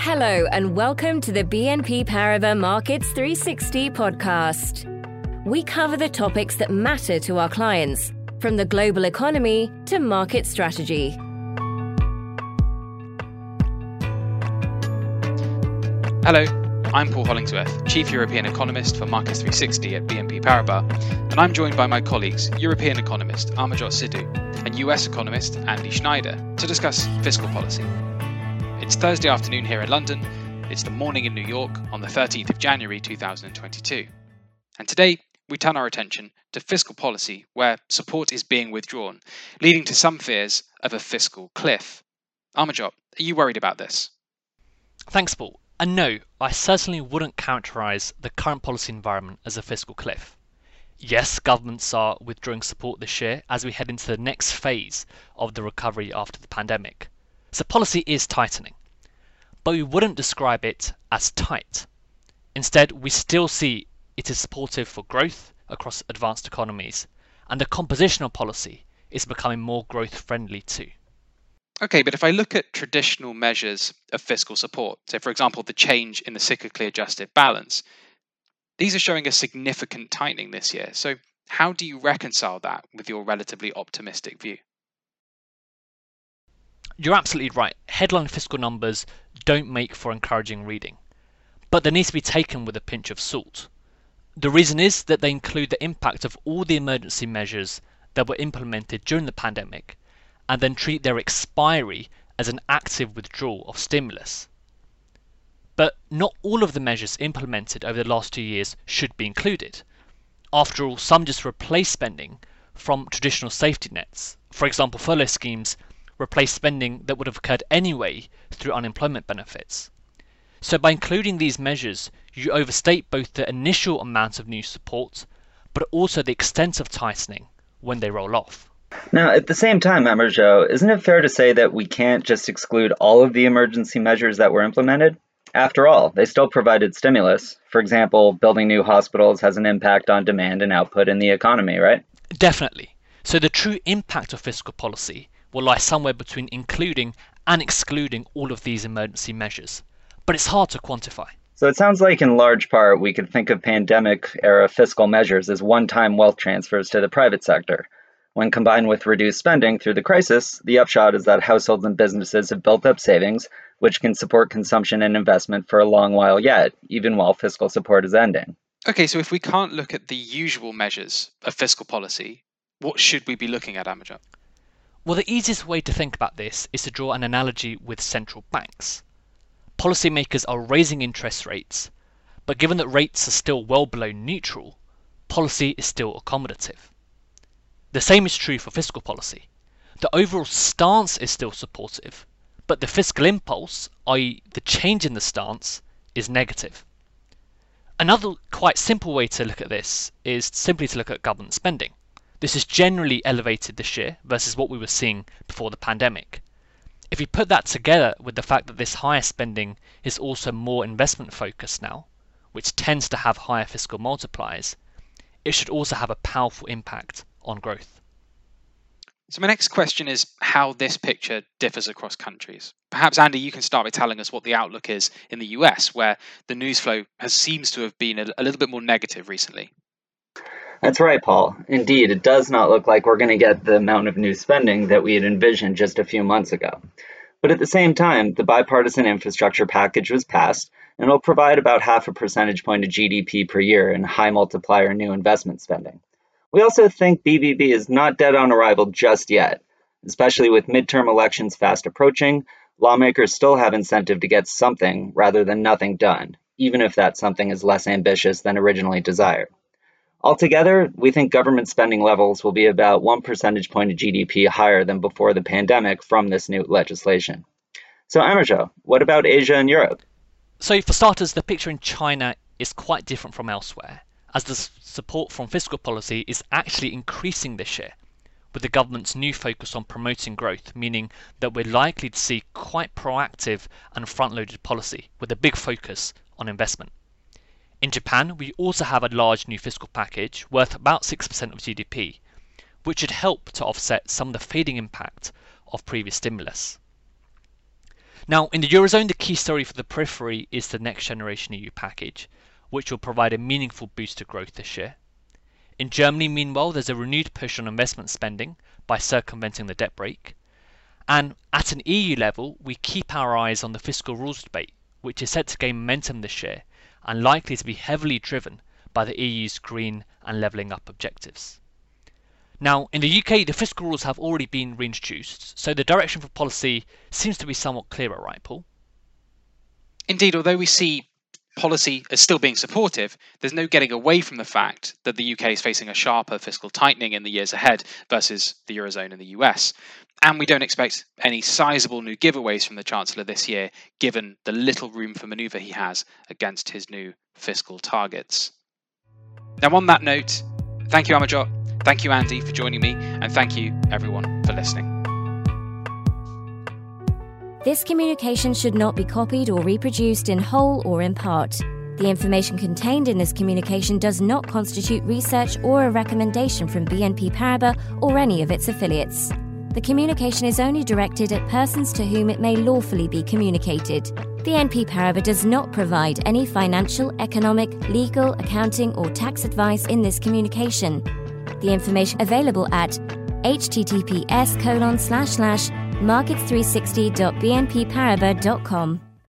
Hello, and welcome to the BNP Paribas Markets 360 podcast. We cover the topics that matter to our clients, from the global economy to market strategy. Hello, I'm Paul Hollingsworth, Chief European Economist for Markets 360 at BNP Paribas, and I'm joined by my colleagues, European economist Amarjot Sidhu and US economist Andy Schneider, to discuss fiscal policy. It's Thursday afternoon here in London, it's the morning in New York on the 13th of January 2022. And today, we turn our attention to fiscal policy where support is being withdrawn, leading to some fears of a fiscal cliff. Amarjot, are you worried about this? Thanks, Paul. And no, I certainly wouldn't characterise the current policy environment as a fiscal cliff. Yes, governments are withdrawing support this year as we head into the next phase of the recovery after the pandemic. So policy is tightening. But we wouldn't describe it as tight. Instead, we still see it is supportive for growth across advanced economies, and the compositional policy is becoming more growth friendly too. Okay, but if I look at traditional measures of fiscal support, so for example, the change in the cyclically adjusted balance, these are showing a significant tightening this year. So, how do you reconcile that with your relatively optimistic view? You're absolutely right. Headline fiscal numbers don't make for encouraging reading, but they need to be taken with a pinch of salt. The reason is that they include the impact of all the emergency measures that were implemented during the pandemic and then treat their expiry as an active withdrawal of stimulus. But not all of the measures implemented over the last two years should be included. After all, some just replace spending from traditional safety nets. For example, furlough schemes replace spending that would have occurred anyway through unemployment benefits. So by including these measures, you overstate both the initial amount of new support, but also the extent of tightening when they roll off. Now, at the same time, Amarjot, isn't it fair to say that we can't just exclude all of the emergency measures that were implemented? After all, they still provided stimulus. For example, building new hospitals has an impact on demand and output in the economy, right? Definitely. So the true impact of fiscal policy will lie somewhere between including and excluding all of these emergency measures. But it's hard to quantify. So it sounds like, in large part, we could think of pandemic era fiscal measures as one time wealth transfers to the private sector. When combined with reduced spending through the crisis, the upshot is that households and businesses have built up savings, which can support consumption and investment for a long while yet, even while fiscal support is ending. Okay, so if we can't look at the usual measures of fiscal policy, what should we be looking at, Amarjot? Well, the easiest way to think about this is to draw an analogy with central banks. Policymakers are raising interest rates, but given that rates are still well below neutral, policy is still accommodative. The same is true for fiscal policy. The overall stance is still supportive, but the fiscal impulse, i.e., the change in the stance, is negative. Another quite simple way to look at this is simply to look at government spending. This is generally elevated this year versus what we were seeing before the pandemic. If you put that together with the fact that this higher spending is also more investment focused now, which tends to have higher fiscal multipliers, it should also have a powerful impact on growth. So, my next question is how this picture differs across countries. Perhaps, Andy, you can start by telling us what the outlook is in the US, where the news flow has seems to have been a, a little bit more negative recently. That's right, Paul. Indeed, it does not look like we're going to get the amount of new spending that we had envisioned just a few months ago. But at the same time, the bipartisan infrastructure package was passed and it'll provide about half a percentage point of GDP per year in high multiplier new investment spending. We also think BBB is not dead on arrival just yet. Especially with midterm elections fast approaching, lawmakers still have incentive to get something rather than nothing done, even if that something is less ambitious than originally desired. Altogether, we think government spending levels will be about one percentage point of GDP higher than before the pandemic from this new legislation. So, Amarjot, what about Asia and Europe? So, for starters, the picture in China is quite different from elsewhere as the support from fiscal policy is actually increasing this year, with the government's new focus on promoting growth, meaning that we're likely to see quite proactive and front loaded policy with a big focus on investment. In Japan, we also have a large new fiscal package worth about 6% of GDP, which should help to offset some of the fading impact of previous stimulus. Now, in the Eurozone, the key story for the periphery is the Next Generation EU package, which will provide a meaningful boost to growth this year. In Germany, meanwhile, there's a renewed push on investment spending by circumventing the debt brake. And at an EU level, we keep our eyes on the fiscal rules debate, which is set to gain momentum this year and likely to be heavily driven by the EU's green and levelling up objectives. Now, in the UK, the fiscal rules have already been reintroduced, so the direction for policy seems to be somewhat clearer, right, Paul? Indeed, although we see policy as still being supportive, there's no getting away from the fact that the UK is facing a sharper fiscal tightening in the years ahead versus the Eurozone and the US. And we don't expect any sizable new giveaways from the Chancellor this year, given the little room for manoeuvre he has against his new fiscal targets. Now, on that note, thank you, Amarjot. Thank you, Andy, for joining me, and thank you, everyone, for listening. This communication should not be copied or reproduced in whole or in part. The information contained in this communication does not constitute research or a recommendation from BNP Paribas or any of its affiliates. The communication is only directed at persons to whom it may lawfully be communicated. BNP Paribas does not provide any financial, economic, legal, accounting, or tax advice in this communication the information available at https colon slash slash markets360.bnpparibas.com.